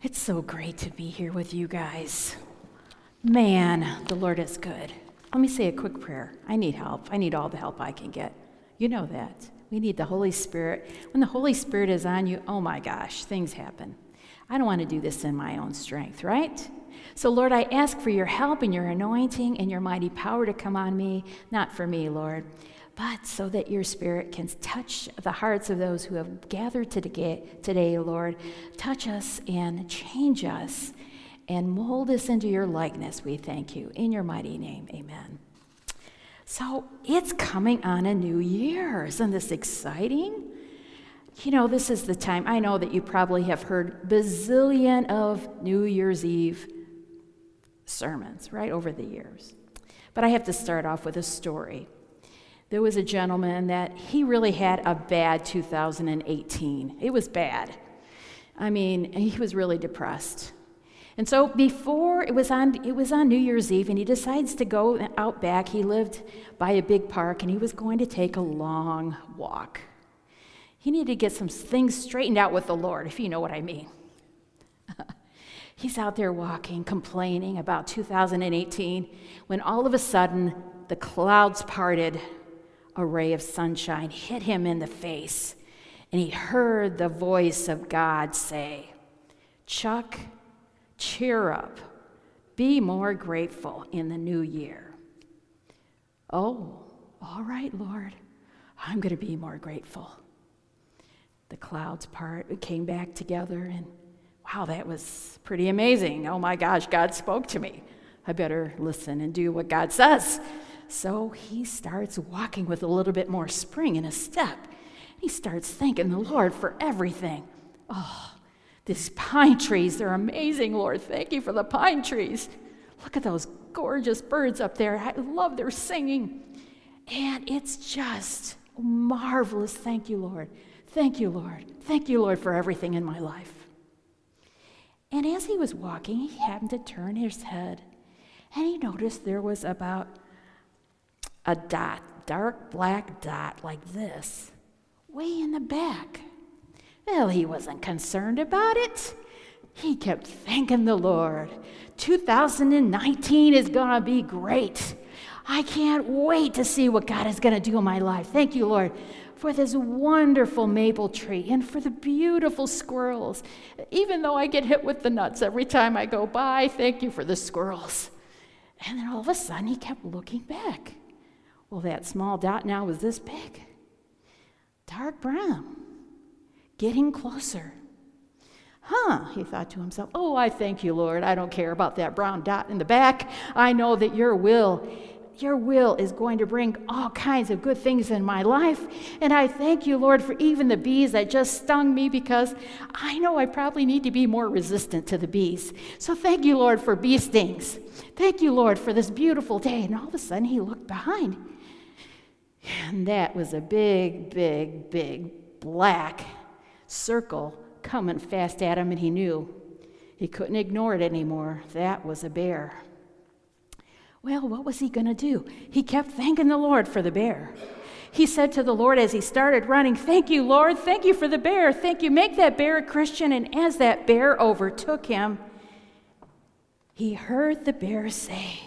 It's so great to be here with you guys. Man, the Lord is good. Let me say a quick prayer. I need help. I need all the help I can get. You know that. We need the Holy Spirit. When the Holy Spirit is on you, oh my gosh, things happen. I don't want to do this in my own strength, right? So, Lord, I ask for your help and your anointing and your mighty power to come on me, not for me, Lord, but so that your spirit can touch the hearts of those who have gathered today, Lord. Touch us and change us and mold us into your likeness, we thank you. In your mighty name, amen. So it's coming on a new year. Isn't this exciting? You know, this is the time. I know that you probably have heard bazillion of New Year's Eve sermons, right, over the years. But I have to start off with a story. There was a gentleman that he really had a bad 2018. It was bad. I mean, he was really depressed. And so before it was on it was on New Year's Eve and he decides to go out back. He lived by a big park and he was going to take a long walk. He needed to get some things straightened out with the Lord, if you know what I mean. He's out there walking, complaining about 2018, when all of a sudden the clouds parted, a ray of sunshine hit him in the face, and he heard the voice of God say, Chuck, Cheer up. Be more grateful in the new year. Oh, all right, Lord. I'm going to be more grateful. The clouds part, came back together, and wow, that was pretty amazing. Oh my gosh, God spoke to me. I better listen and do what God says. So he starts walking with a little bit more spring in his step. He starts thanking the Lord for everything. Oh, these pine trees, they're amazing, Lord. Thank you for the pine trees. Look at those gorgeous birds up there. I love their singing. And it's just marvelous. Thank you, Lord. Thank you, Lord. Thank you, Lord, for everything in my life. And as he was walking, he happened to turn his head and he noticed there was about a dot, dark black dot like this, way in the back. Well, he wasn't concerned about it. He kept thanking the Lord. 2019 is going to be great. I can't wait to see what God is going to do in my life. Thank you, Lord, for this wonderful maple tree and for the beautiful squirrels. Even though I get hit with the nuts every time I go by, thank you for the squirrels. And then all of a sudden, he kept looking back. Well, that small dot now was this big, dark brown getting closer. Huh, he thought to himself, oh, I thank you, Lord. I don't care about that brown dot in the back. I know that your will, your will is going to bring all kinds of good things in my life. And I thank you, Lord, for even the bees that just stung me because I know I probably need to be more resistant to the bees. So thank you, Lord, for bee stings. Thank you, Lord, for this beautiful day. And all of a sudden, he looked behind. And that was a big, big, big black circle coming fast at him, and he knew he couldn't ignore it anymore. That was a bear. Well, what was he going to do? He kept thanking the Lord for the bear. He said to the Lord as he started running, Thank you, Lord. Thank you for the bear. Thank you. Make that bear a Christian. And as that bear overtook him, he heard the bear say,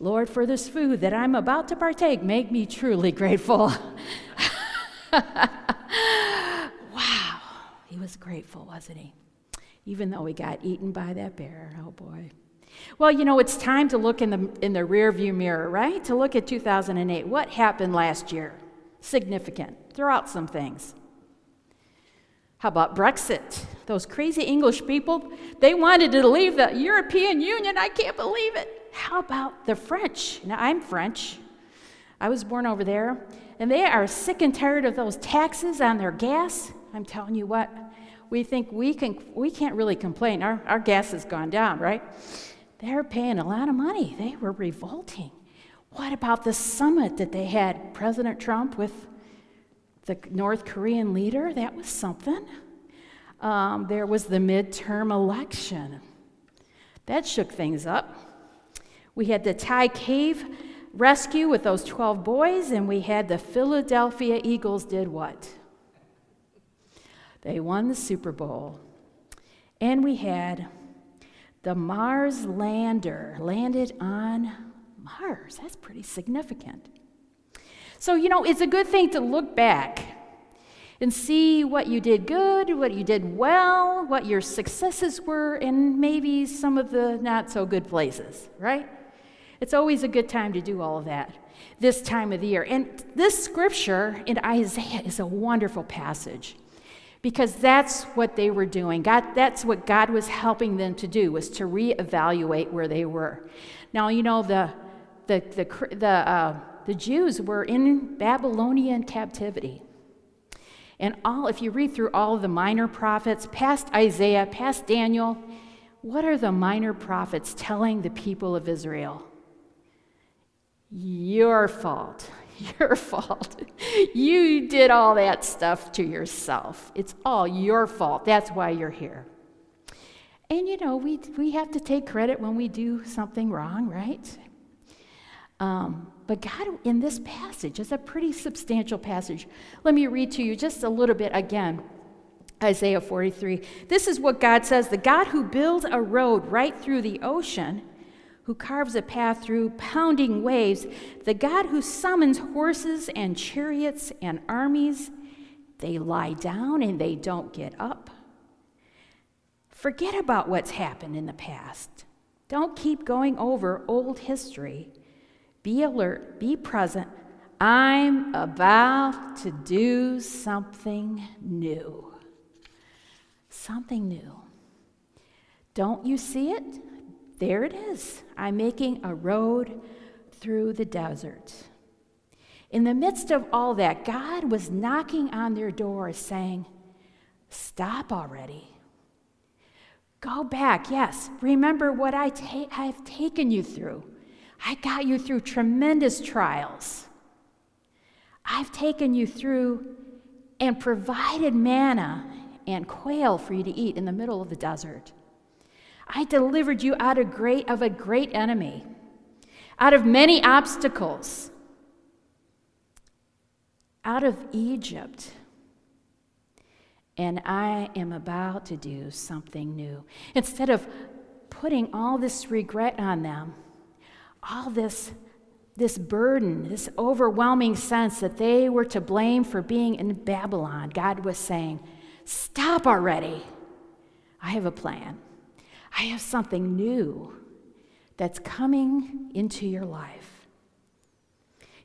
Lord, for this food that I'm about to partake, make me truly grateful. Wow. He was grateful, wasn't he? Even though he got eaten by that bear. Oh boy. Well, you know, it's time to look in the, in the rearview mirror, right? To look at 2008. What happened last year? Significant. Throw out some things. How about Brexit? Those crazy English people, they wanted to leave the European Union. I can't believe it. How about the French? Now, I'm French. I was born over there. And they are sick and tired of those taxes on their gas. I'm telling you what, we think we, can, we can't really complain. Our, our gas has gone down, right? They're paying a lot of money. They were revolting. What about the summit that they had? President Trump with the North Korean leader? That was something. Um, there was the midterm election. That shook things up. We had the Thai cave rescue with those 12 boys, and we had the Philadelphia Eagles did what? They won the Super Bowl. And we had the Mars lander landed on Mars. That's pretty significant. So, you know, it's a good thing to look back and see what you did good, what you did well, what your successes were, and maybe some of the not so good places, right? It's always a good time to do all of that this time of the year. And this scripture in Isaiah is a wonderful passage because that's what they were doing. God, that's what God was helping them to do was to reevaluate where they were. Now, you know the the the the, uh, the Jews were in Babylonian captivity. And all, if you read through all of the minor prophets, past Isaiah, past Daniel, what are the minor prophets telling the people of Israel? Your fault. Your fault. You did all that stuff to yourself. It's all your fault. That's why you're here. And you know, we, we have to take credit when we do something wrong, right? Um, but God, in this passage, is a pretty substantial passage. Let me read to you just a little bit again. Isaiah 43. This is what God says The God who builds a road right through the ocean who carves a path through pounding waves, the God who summons horses and chariots and armies. They lie down and they don't get up. Forget about what's happened in the past. Don't keep going over old history. Be alert, be present. I'm about to do something new. Something new. Don't you see it? There it is. I'm making a road through the desert. In the midst of all that, God was knocking on their door saying, Stop already. Go back. Yes, remember what I ta- have taken you through. I got you through tremendous trials. I've taken you through and provided manna and quail for you to eat in the middle of the desert. I delivered you out of, great, of a great enemy, out of many obstacles, out of Egypt. And I am about to do something new. Instead of putting all this regret on them, all this, this burden, this overwhelming sense that they were to blame for being in Babylon, God was saying, Stop already. I have a plan. I have something new that's coming into your life.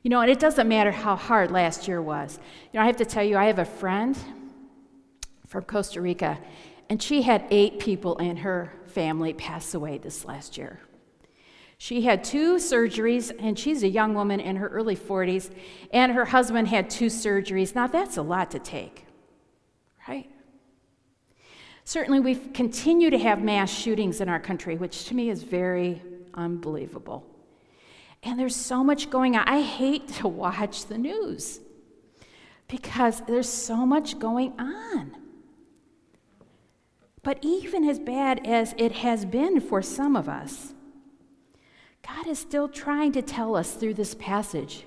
You know, and it doesn't matter how hard last year was. You know, I have to tell you, I have a friend from Costa Rica, and she had eight people in her family pass away this last year. She had two surgeries, and she's a young woman in her early 40s, and her husband had two surgeries. Now, that's a lot to take, right? Certainly, we continue to have mass shootings in our country, which to me is very unbelievable. And there's so much going on. I hate to watch the news because there's so much going on. But even as bad as it has been for some of us, God is still trying to tell us through this passage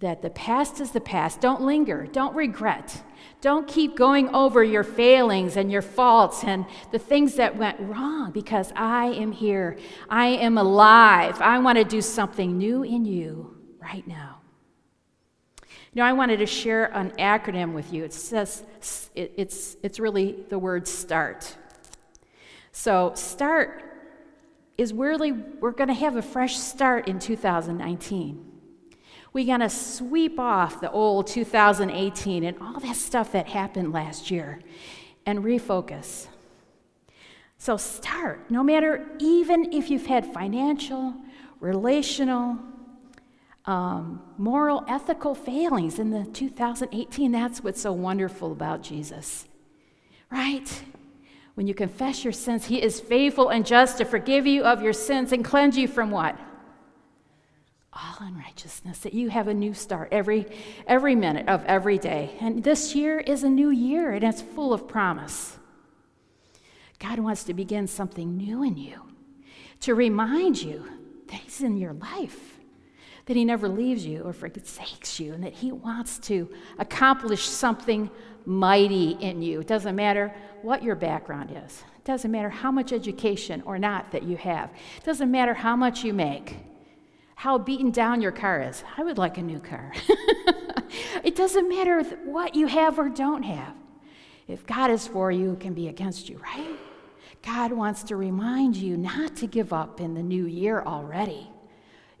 that the past is the past. Don't linger, don't regret. Don't keep going over your failings and your faults and the things that went wrong because I am here. I am alive. I want to do something new in you right now. You know, I wanted to share an acronym with you. It says, it's, it's really the word START. So, START is really, we're going to have a fresh start in 2019 going to sweep off the old 2018 and all that stuff that happened last year and refocus. So start, no matter, even if you've had financial, relational, um, moral, ethical failings in the 2018. That's what's so wonderful about Jesus, right? When you confess your sins, He is faithful and just to forgive you of your sins and cleanse you from what? All unrighteousness, that you have a new start every, every minute of every day. And this year is a new year, and it's full of promise. God wants to begin something new in you, to remind you that He's in your life, that He never leaves you or forsakes you, and that He wants to accomplish something mighty in you. It doesn't matter what your background is, it doesn't matter how much education or not that you have, it doesn't matter how much you make, how beaten down your car is. I would like a new car. it doesn't matter what you have or don't have. If God is for you, can be against you, right? God wants to remind you not to give up in the new year already.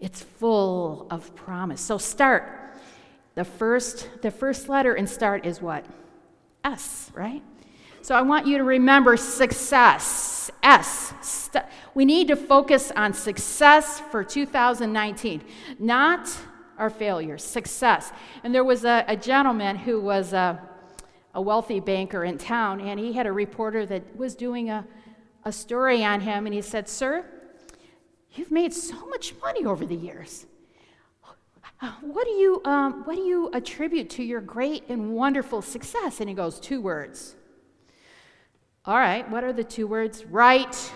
It's full of promise. So start. The first, the first letter in start is what? S, right? So I want you to remember success. S. St- we need to focus on success for 2019, not our failures, success. And there was a, a gentleman who was a, a wealthy banker in town, and he had a reporter that was doing a, a story on him, and he said, Sir, you've made so much money over the years. What do you, um, what do you attribute to your great and wonderful success? And he goes, Two words. All right, what are the two words? Right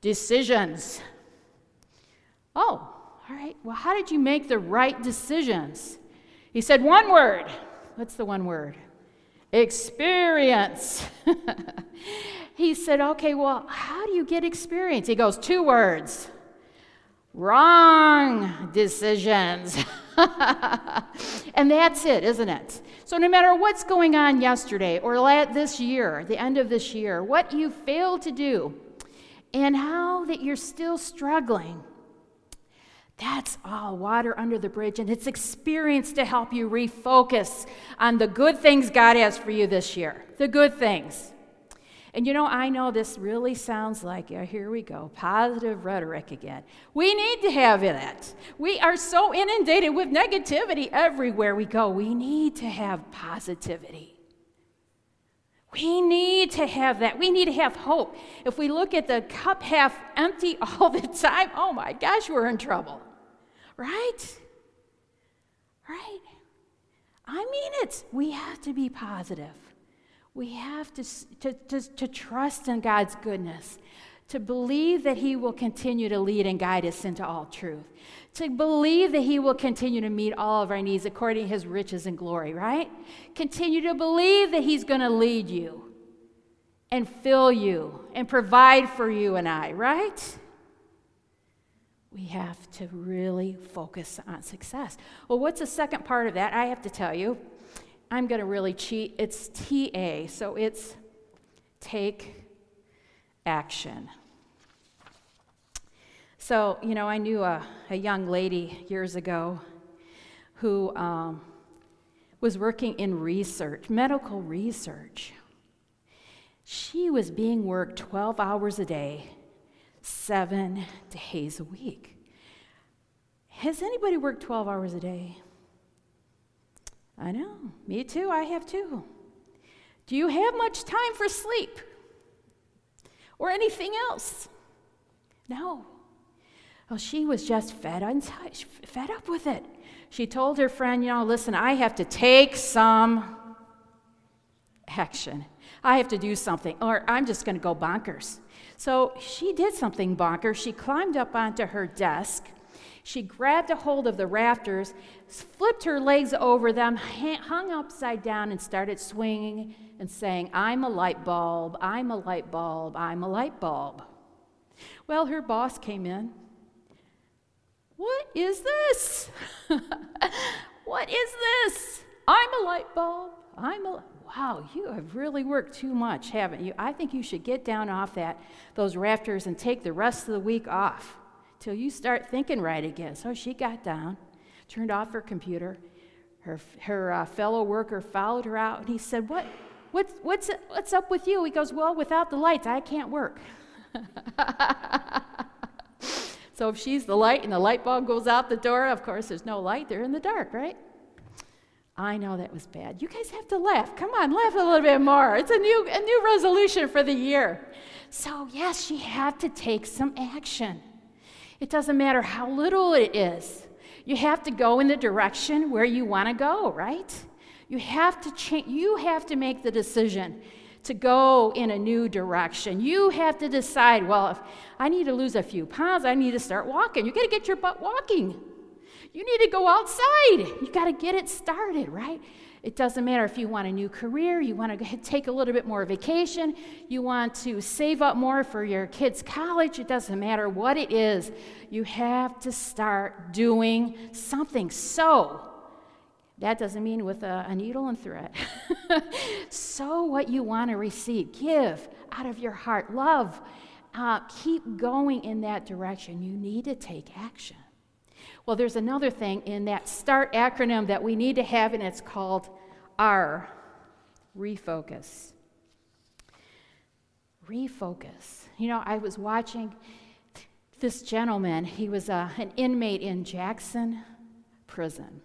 decisions. Oh, all right. Well, how did you make the right decisions? He said, One word. What's the one word? Experience. he said, Okay, well, how do you get experience? He goes, Two words wrong decisions. and that's it, isn't it? So, no matter what's going on yesterday or this year, the end of this year, what you failed to do, and how that you're still struggling, that's all water under the bridge, and it's experience to help you refocus on the good things God has for you this year. The good things. And you know, I know this really sounds like, yeah, here we go, positive rhetoric again. We need to have that. We are so inundated with negativity everywhere we go. We need to have positivity. We need to have that. We need to have hope. If we look at the cup half empty all the time, oh my gosh, we're in trouble. Right? Right? I mean it. We have to be positive. We have to, to, to, to trust in God's goodness, to believe that He will continue to lead and guide us into all truth, to believe that He will continue to meet all of our needs according to His riches and glory, right? Continue to believe that He's going to lead you and fill you and provide for you and I, right? We have to really focus on success. Well, what's the second part of that? I have to tell you. I'm going to really cheat. It's TA, so it's take action. So, you know, I knew a, a young lady years ago who um, was working in research, medical research. She was being worked 12 hours a day, seven days a week. Has anybody worked 12 hours a day? I know. Me too. I have too. Do you have much time for sleep or anything else? No. Well, she was just fed, fed up with it. She told her friend, you know, listen, I have to take some action. I have to do something, or I'm just going to go bonkers. So she did something bonkers. She climbed up onto her desk she grabbed a hold of the rafters, flipped her legs over them, hung upside down, and started swinging and saying, I'm a light bulb, I'm a light bulb, I'm a light bulb. Well, her boss came in. What is this? what is this? I'm a light bulb. I'm a wow, you have really worked too much, haven't you? I think you should get down off that those rafters and take the rest of the week off till you start thinking right again. So she got down, turned off her computer. Her, her uh, fellow worker followed her out, and he said, what, what's, what's, what's up with you? He goes, Well, without the lights, I can't work. so if she's the light and the light bulb goes out the door, of course, there's no light, they're in the dark, right? I know that was bad. You guys have to laugh. Come on, laugh a little bit more. It's a new, a new resolution for the year. So, yes, she had to take some action. It doesn't matter how little it is. You have to go in the direction where you want to go, right? You have to change you have to make the decision to go in a new direction. You have to decide, well, if I need to lose a few pounds, I need to start walking. You got to get your butt walking. You need to go outside. You got to get it started, right? It doesn't matter if you want a new career, you want to take a little bit more vacation, you want to save up more for your kids' college. It doesn't matter what it is. You have to start doing something. So, that doesn't mean with a, a needle and thread. sow what you want to receive. Give out of your heart. Love. Uh, keep going in that direction. You need to take action. Well, there's another thing in that START acronym that we need to have, and it's called R refocus. Refocus. You know, I was watching this gentleman, he was uh, an inmate in Jackson prison.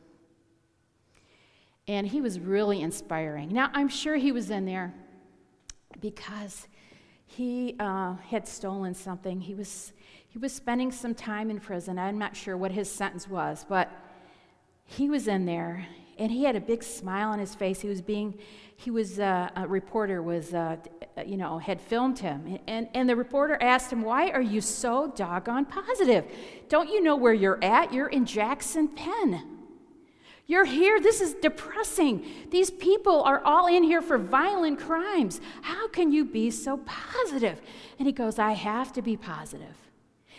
And he was really inspiring. Now, I'm sure he was in there because he uh, had stolen something. He was, he was spending some time in prison. I'm not sure what his sentence was, but he was in there and he had a big smile on his face. He was being, he was, uh, a reporter was, uh, you know, had filmed him. And, and the reporter asked him, Why are you so doggone positive? Don't you know where you're at? You're in Jackson Pen. You're here. This is depressing. These people are all in here for violent crimes. How can you be so positive? And he goes, I have to be positive.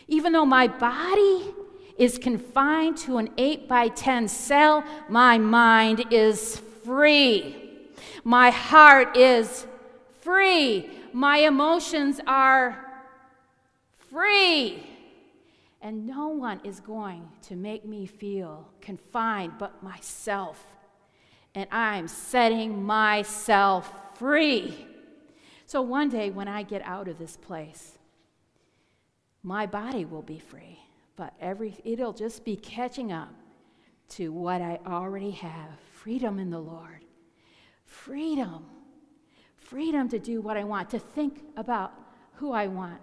Even though my body is confined to an 8 by 10 cell, my mind is free. My heart is free. My emotions are free. And no one is going to make me feel confined but myself. And I'm setting myself free. So one day when I get out of this place, my body will be free, but every it'll just be catching up to what I already have. Freedom in the Lord. Freedom. Freedom to do what I want, to think about who I want,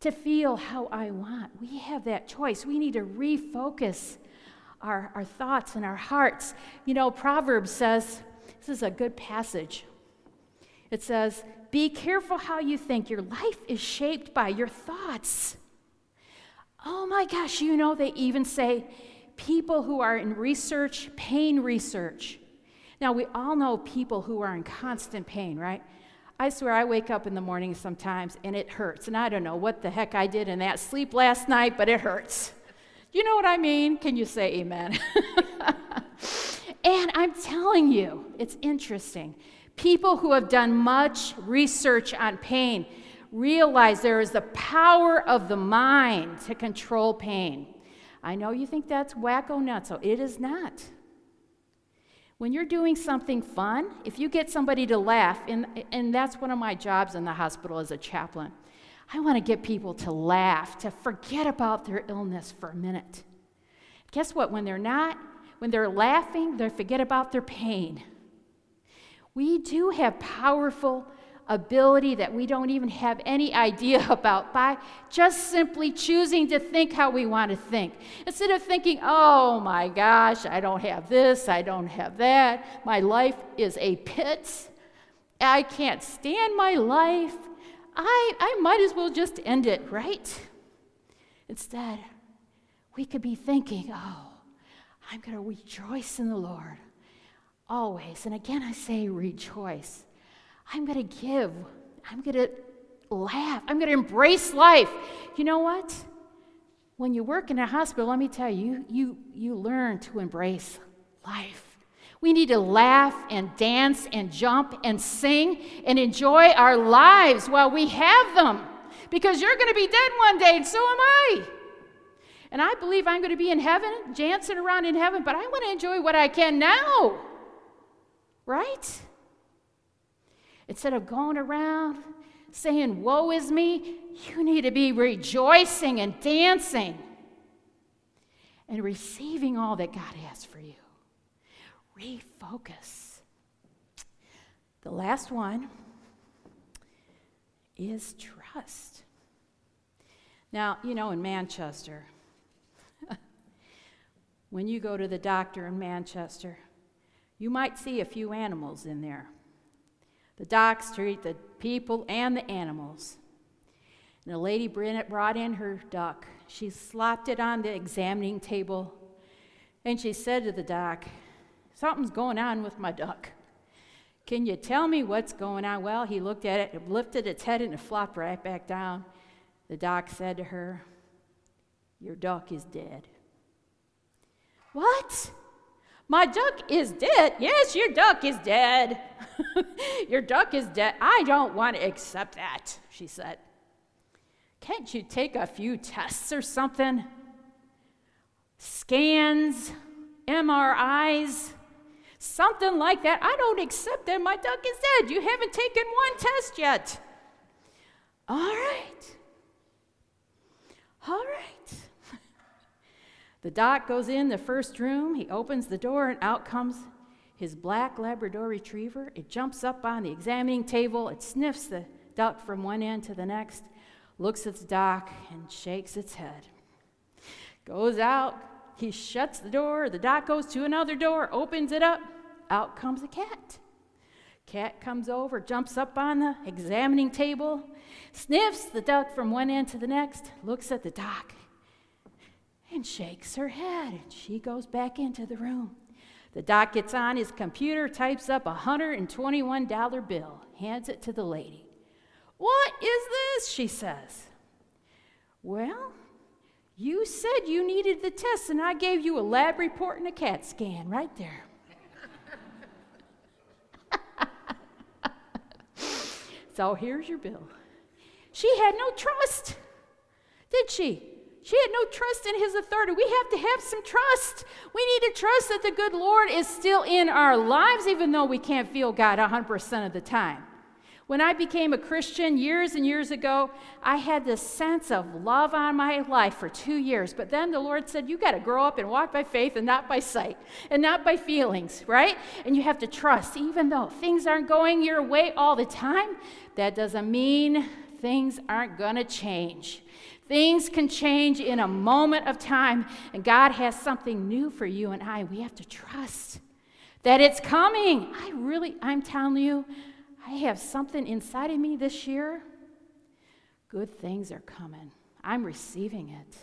to feel how I want. We have that choice. We need to refocus our, our thoughts and our hearts. You know, Proverbs says, this is a good passage. It says, Be careful how you think. Your life is shaped by your thoughts. Oh my gosh, you know, they even say people who are in research, pain research. Now, we all know people who are in constant pain, right? I swear I wake up in the morning sometimes and it hurts. And I don't know what the heck I did in that sleep last night, but it hurts. You know what I mean? Can you say amen? and I'm telling you, it's interesting. People who have done much research on pain realize there is the power of the mind to control pain. I know you think that's wacko nuts, so it is not. When you're doing something fun, if you get somebody to laugh, and, and that's one of my jobs in the hospital as a chaplain, I want to get people to laugh, to forget about their illness for a minute. Guess what? When they're not, when they're laughing, they forget about their pain. We do have powerful ability that we don't even have any idea about by just simply choosing to think how we want to think. Instead of thinking, oh my gosh, I don't have this, I don't have that, my life is a pit, I can't stand my life, I, I might as well just end it, right? Instead, we could be thinking, oh, I'm going to rejoice in the Lord always. And again, I say rejoice. I'm going to give. I'm going to laugh. I'm going to embrace life. You know what? When you work in a hospital, let me tell you, you, you learn to embrace life. We need to laugh and dance and jump and sing and enjoy our lives while we have them because you're going to be dead one day, and so am I. And I believe I'm going to be in heaven, dancing around in heaven, but I want to enjoy what I can now. Right? Instead of going around saying, Woe is me, you need to be rejoicing and dancing and receiving all that God has for you. Refocus. The last one is trust. Now, you know, in Manchester, when you go to the doctor in Manchester, you might see a few animals in there. The docs treat the people and the animals. And a lady brought in her duck. She slapped it on the examining table. And she said to the doc, Something's going on with my duck. Can you tell me what's going on? Well, he looked at it, it lifted its head, and it flopped right back down. The doc said to her, Your duck is dead. What? My duck is dead. Yes, your duck is dead. your duck is dead. I don't want to accept that, she said. Can't you take a few tests or something? Scans, MRIs, something like that. I don't accept that. My duck is dead. You haven't taken one test yet. All right. All right. The doc goes in the first room. He opens the door, and out comes his black Labrador retriever. It jumps up on the examining table. It sniffs the duck from one end to the next, looks at the doc, and shakes its head. Goes out. He shuts the door. The doc goes to another door, opens it up. Out comes a cat. Cat comes over, jumps up on the examining table, sniffs the duck from one end to the next, looks at the doc, and shakes her head. And she goes back into the room. The doc gets on his computer, types up a $121 bill, hands it to the lady. What is this? She says. Well, you said you needed the test, and I gave you a lab report and a CAT scan right there. so here's your bill. She had no trust, did she? She had no trust in his authority. We have to have some trust. We need to trust that the good Lord is still in our lives, even though we can't feel God 100% of the time. When I became a Christian years and years ago, I had this sense of love on my life for two years. But then the Lord said, You got to grow up and walk by faith and not by sight and not by feelings, right? And you have to trust, even though things aren't going your way all the time, that doesn't mean things aren't going to change. Things can change in a moment of time, and God has something new for you and I. We have to trust that it's coming. I really, I'm telling you, I have something inside of me this year. Good things are coming. I'm receiving it.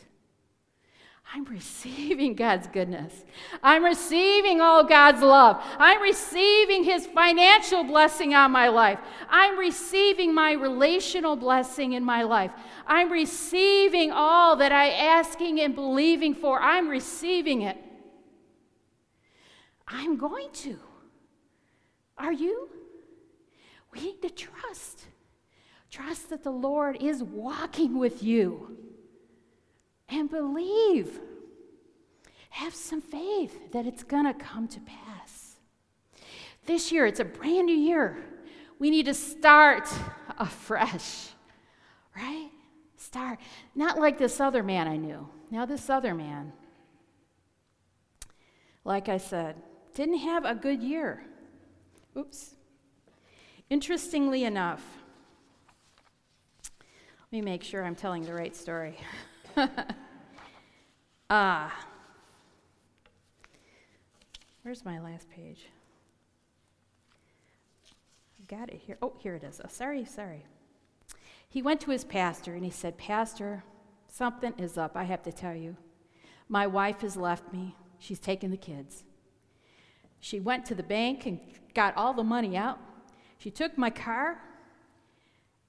I'm receiving God's goodness. I'm receiving all God's love. I'm receiving His financial blessing on my life. I'm receiving my relational blessing in my life. I'm receiving all that I'm asking and believing for. I'm receiving it. I'm going to. Are you? We need to trust. Trust that the Lord is walking with you and believe. Have some faith that it's going to come to pass. This year, it's a brand new year. We need to start afresh, right? Start. Not like this other man I knew. Now, this other man, like I said, didn't have a good year. Oops. Interestingly enough, let me make sure I'm telling the right story. ah. Where's my last page? I've got it here. Oh, here it is. Oh, sorry, sorry. He went to his pastor and he said, Pastor, something is up. I have to tell you. My wife has left me. She's taken the kids. She went to the bank and got all the money out. She took my car,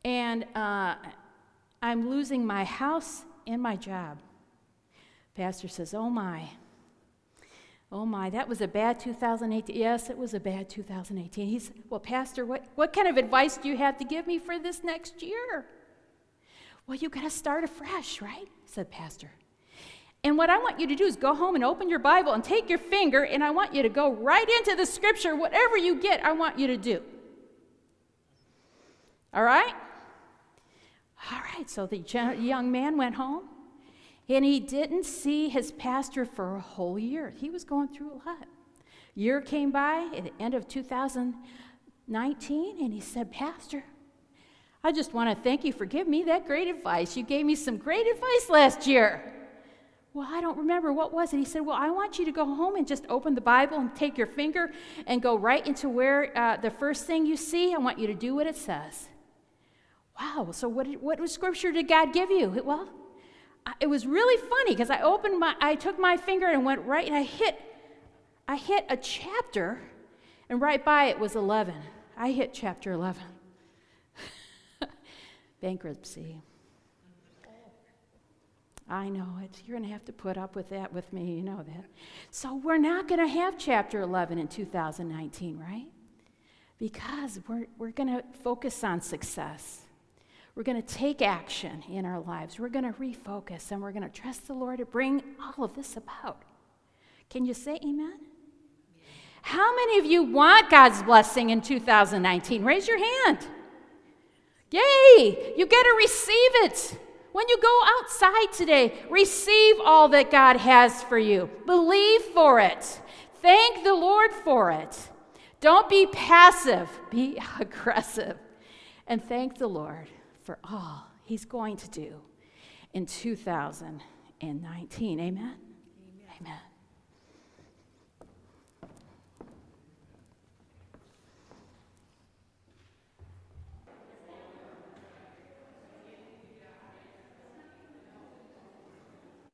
and uh, I'm losing my house and my job. Pastor says, Oh my. Oh my, that was a bad 2018. Yes, it was a bad 2018. He said, Well, Pastor, what, what kind of advice do you have to give me for this next year? Well, you got to start afresh, right? said Pastor. And what I want you to do is go home and open your Bible and take your finger, and I want you to go right into the scripture. Whatever you get, I want you to do. All right? All right, so the young man went home and he didn't see his pastor for a whole year. He was going through a lot. Year came by at the end of 2019 and he said, Pastor, I just want to thank you for giving me that great advice. You gave me some great advice last year. Well, I don't remember. What was it? He said, Well, I want you to go home and just open the Bible and take your finger and go right into where uh, the first thing you see. I want you to do what it says. Wow, so what, what scripture did God give you? Well, it was really funny because I opened my, I took my finger and went right, and I hit, I hit a chapter, and right by it was 11. I hit chapter 11. Bankruptcy. I know it. You're going to have to put up with that with me. You know that. So we're not going to have chapter 11 in 2019, right? Because we're, we're going to focus on success. We're going to take action in our lives. We're going to refocus and we're going to trust the Lord to bring all of this about. Can you say amen? How many of you want God's blessing in 2019? Raise your hand. Yay! You get to receive it. When you go outside today, receive all that God has for you. Believe for it. Thank the Lord for it. Don't be passive, be aggressive. And thank the Lord for all He's going to do in 2019. Amen? Amen. Amen.